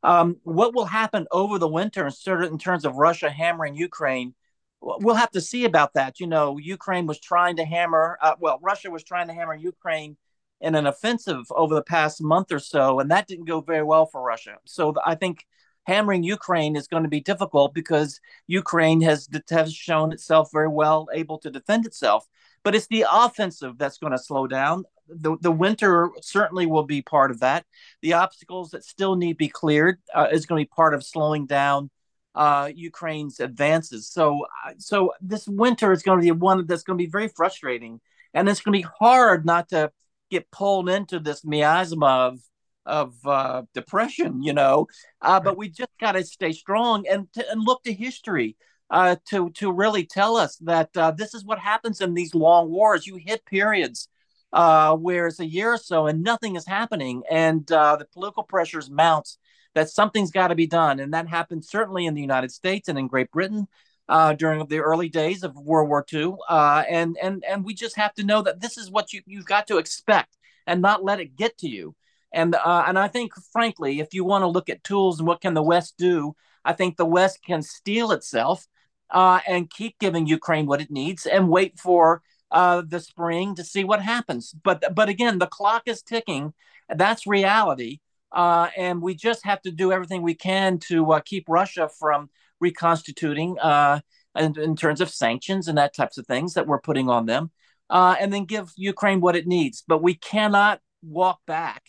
Um, what will happen over the winter in terms of Russia hammering Ukraine? We'll have to see about that. You know, Ukraine was trying to hammer. Uh, well, Russia was trying to hammer Ukraine in an offensive over the past month or so, and that didn't go very well for Russia. So I think hammering Ukraine is going to be difficult because Ukraine has, has shown itself very well able to defend itself. But it's the offensive that's going to slow down. The, the winter certainly will be part of that. The obstacles that still need to be cleared uh, is going to be part of slowing down uh, Ukraine's advances. So, uh, so this winter is going to be one that's going to be very frustrating, and it's going to be hard not to get pulled into this miasma of of uh, depression, you know. Uh, but we just got to stay strong and to, and look to history uh, to to really tell us that uh, this is what happens in these long wars. You hit periods uh, where it's a year or so and nothing is happening, and uh, the political pressures mount. that something's got to be done, and that happened certainly in the United States and in Great Britain. Uh, during the early days of World War II, uh, and and and we just have to know that this is what you you've got to expect and not let it get to you. And uh, and I think, frankly, if you want to look at tools and what can the West do, I think the West can steel itself uh, and keep giving Ukraine what it needs and wait for uh, the spring to see what happens. But but again, the clock is ticking. That's reality, uh, and we just have to do everything we can to keep Russia from reconstituting uh, in, in, terms of sanctions and that types of things that we're putting on them, uh, and then give Ukraine what it needs. But we cannot walk back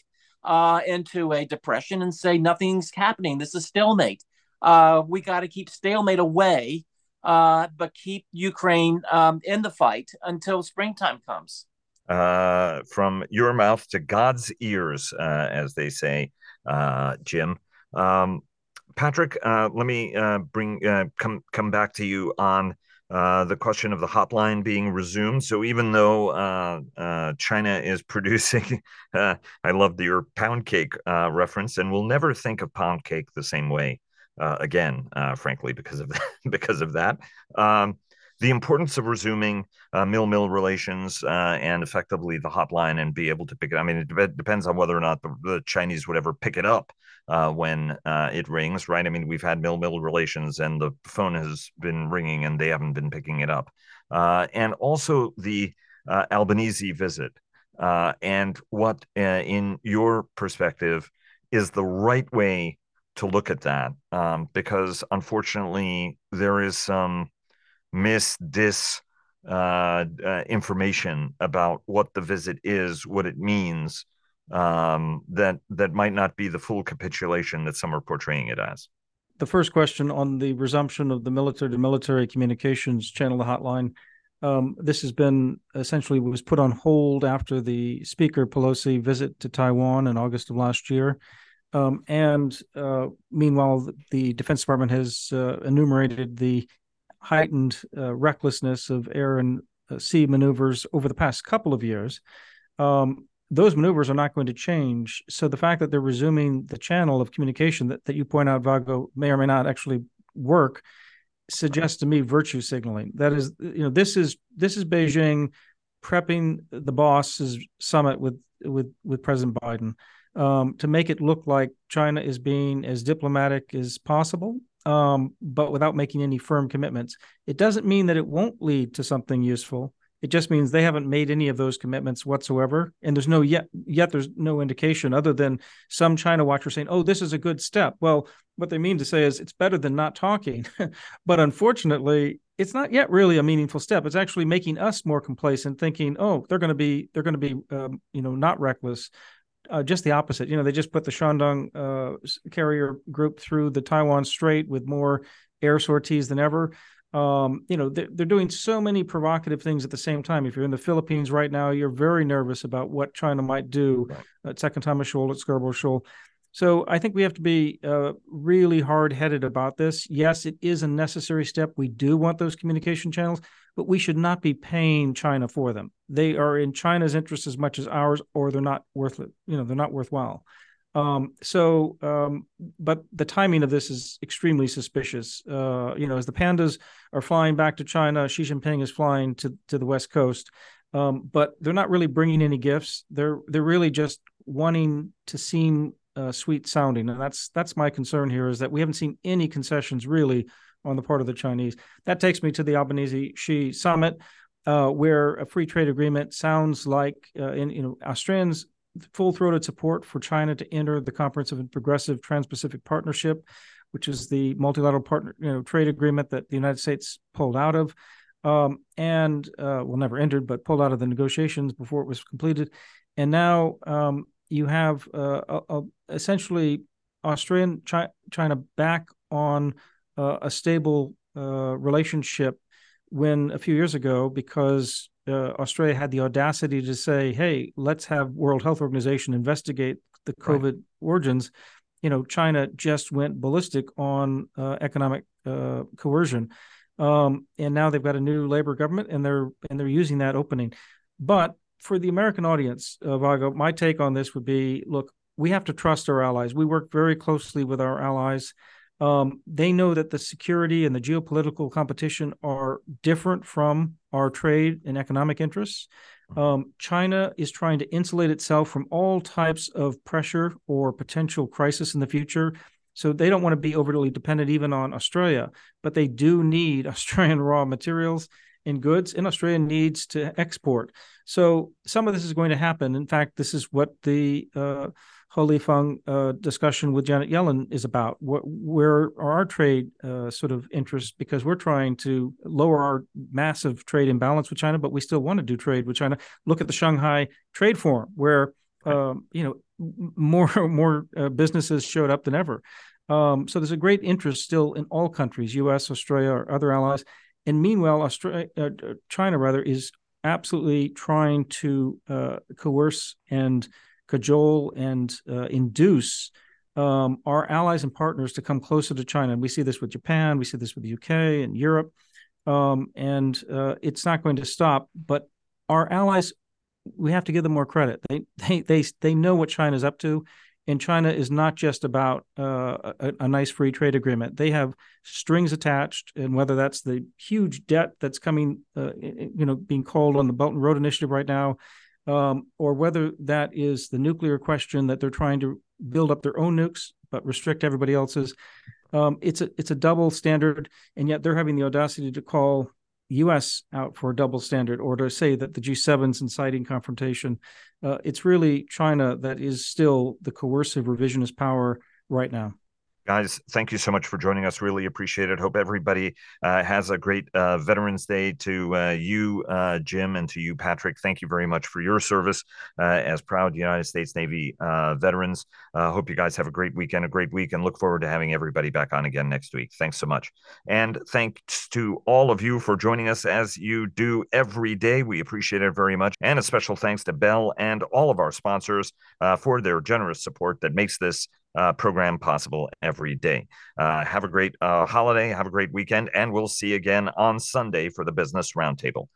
uh, into a depression and say nothing's happening. This is stalemate. Uh, we got to keep stalemate away, uh, but keep Ukraine um, in the fight until springtime comes. Uh, from your mouth to God's ears, uh, as they say, uh, Jim. Um, Patrick, uh, let me uh, bring uh, come come back to you on uh, the question of the hotline being resumed. So even though uh, uh, China is *laughs* producing, I love your pound cake reference, and we'll never think of pound cake the same way again, frankly, because of *laughs* because of that. Um, the importance of resuming mil-mil relations and effectively the hotline and be able to pick it. I mean, it de- depends on whether or not the, the Chinese would ever pick it up uh, when uh, it rings, right? I mean, we've had mil-mil relations and the phone has been ringing and they haven't been picking it up. Uh, and also the uh, Albanese visit and what, in your perspective, is the right way to look at that um, because unfortunately there is some miss dis uh, uh, information about what the visit is, what it means, um, that that might not be the full capitulation that some are portraying it as. The first question on the resumption of the military to military communications channel, the hotline. Um, this has been essentially was put on hold after the Speaker Pelosi visit to Taiwan in August of last year. Um, and uh, meanwhile, the Defense Department has uh, enumerated the heightened uh, recklessness of air and uh, sea maneuvers over the past couple of years. Um, those maneuvers are not going to change. So the fact that they're resuming the channel of communication that, that you point out, Vago, may or may not actually work, suggests to me virtue signaling. That is, you know, this is this is Beijing prepping the boss's summit with with with President Biden um, to make it look like China is being as diplomatic as possible um, but without making any firm commitments. It doesn't mean that it won't lead to something useful. It just means they haven't made any of those commitments whatsoever, and there's no yet yet there's no indication other than some China watcher saying, "Oh, this is a good step." Well, what they mean to say is it's better than not talking, *laughs* but unfortunately, it's not yet really a meaningful step. It's actually making us more complacent, thinking, "Oh, they're going to be they're going to be um, you know not reckless." uh, just the opposite. You know, they just put the Shandong uh, carrier group through the Taiwan Strait with more air sorties than ever. Um, you know, they're, they're doing so many provocative things at the same time. If you're in the Philippines right now, you're very nervous about what China might do right. at Second Thomas Shoal, at Scarborough Shoal. So I think we have to be uh, really hard headed about this. Yes, it is a necessary step. We do want those communication channels, but we should not be paying China for them. They are in China's interest as much as ours, or they're not worth it. You know, they're not worthwhile. Um, so, um, but the timing of this is extremely suspicious. Uh, you know, as the pandas are flying back to China, Xi Jinping is flying to to the West Coast, um, but they're not really bringing any gifts. They're they're really just wanting to seem uh, sweet sounding, and that's that's my concern here is that we haven't seen any concessions really on the part of the Chinese. That takes me to the Albanese Xi summit, uh, where a free trade agreement sounds like uh, in you know Australians full-throated support for China to enter the Comprehensive and Progressive Trans-Pacific Partnership, which is the multilateral partner you know trade agreement that the United States pulled out of. Um, and uh, well, never entered, but pulled out of the negotiations before it was completed. And now um, you have uh, a, a, essentially Australian China, China back on uh, a stable uh, relationship when a few years ago, because uh, Australia had the audacity to say, "Hey, let's have World Health Organization investigate the COVID right. origins." You know, China just went ballistic on uh, economic uh, coercion, um, and now they've got a new labor government, and they're and they're using that opening. But for the American audience, uh, Vago, my take on this would be: look, we have to trust our allies. We work very closely with our allies. Um, they know that the security and the geopolitical competition are different from our trade and economic interests. Um, China is trying to insulate itself from all types of pressure or potential crisis in the future. So they don't want to be overly dependent even on Australia, but they do need *laughs* Australian raw materials and goods, and Australia needs to export. So some of this is going to happen. In fact, this is what the uh, He Lifeng uh, discussion with Janet Yellen is about. What, where are our trade uh, sort of interests? Because we're trying to lower our massive trade imbalance with China, but we still want to do trade with China. Look at the Shanghai Trade Forum, where um, you know more *laughs* more uh, businesses showed up than ever. Um, so there's a great interest still in all countries, U.S., Australia, or other allies. And meanwhile, Australia, uh, China rather is absolutely trying to uh, coerce and cajole and uh, induce um, our allies and partners to come closer to China. And we see this with Japan, we see this with the UK and Europe, um, and uh, it's not going to stop. But our allies, we have to give them more credit. They they they they know what China's up to. And China is not just about uh, a, a, nice free trade agreement. They have strings attached, and whether that's the huge debt that's coming, uh, you know, being called on the Belt and Road Initiative right now, um, or whether that is the nuclear question that they're trying to build up their own nukes but restrict everybody else's. Um, it's a it's a double standard, and yet they're having the audacity to call U.S. out for a double standard, or to say that the G7's inciting confrontation. Uh, it's really China that is still the coercive revisionist power right now. Guys, thank you so much for joining us. Really appreciate it. Hope everybody uh, has a great uh, Veterans Day to uh, you, uh, Jim, and to you, Patrick. Thank you very much for your service uh, as proud United States Navy uh, veterans. hope you guys have a great weekend, a great week, and look forward to having everybody back on again next week. Thanks so much. And thanks to all of you for joining us as you do every day. We appreciate it very much. And a special thanks to Bell and all of our sponsors for their generous support that makes this uh, program possible every day. Uh, have a great uh, holiday, have a great weekend, and we'll see you again on Sunday for the Business Roundtable.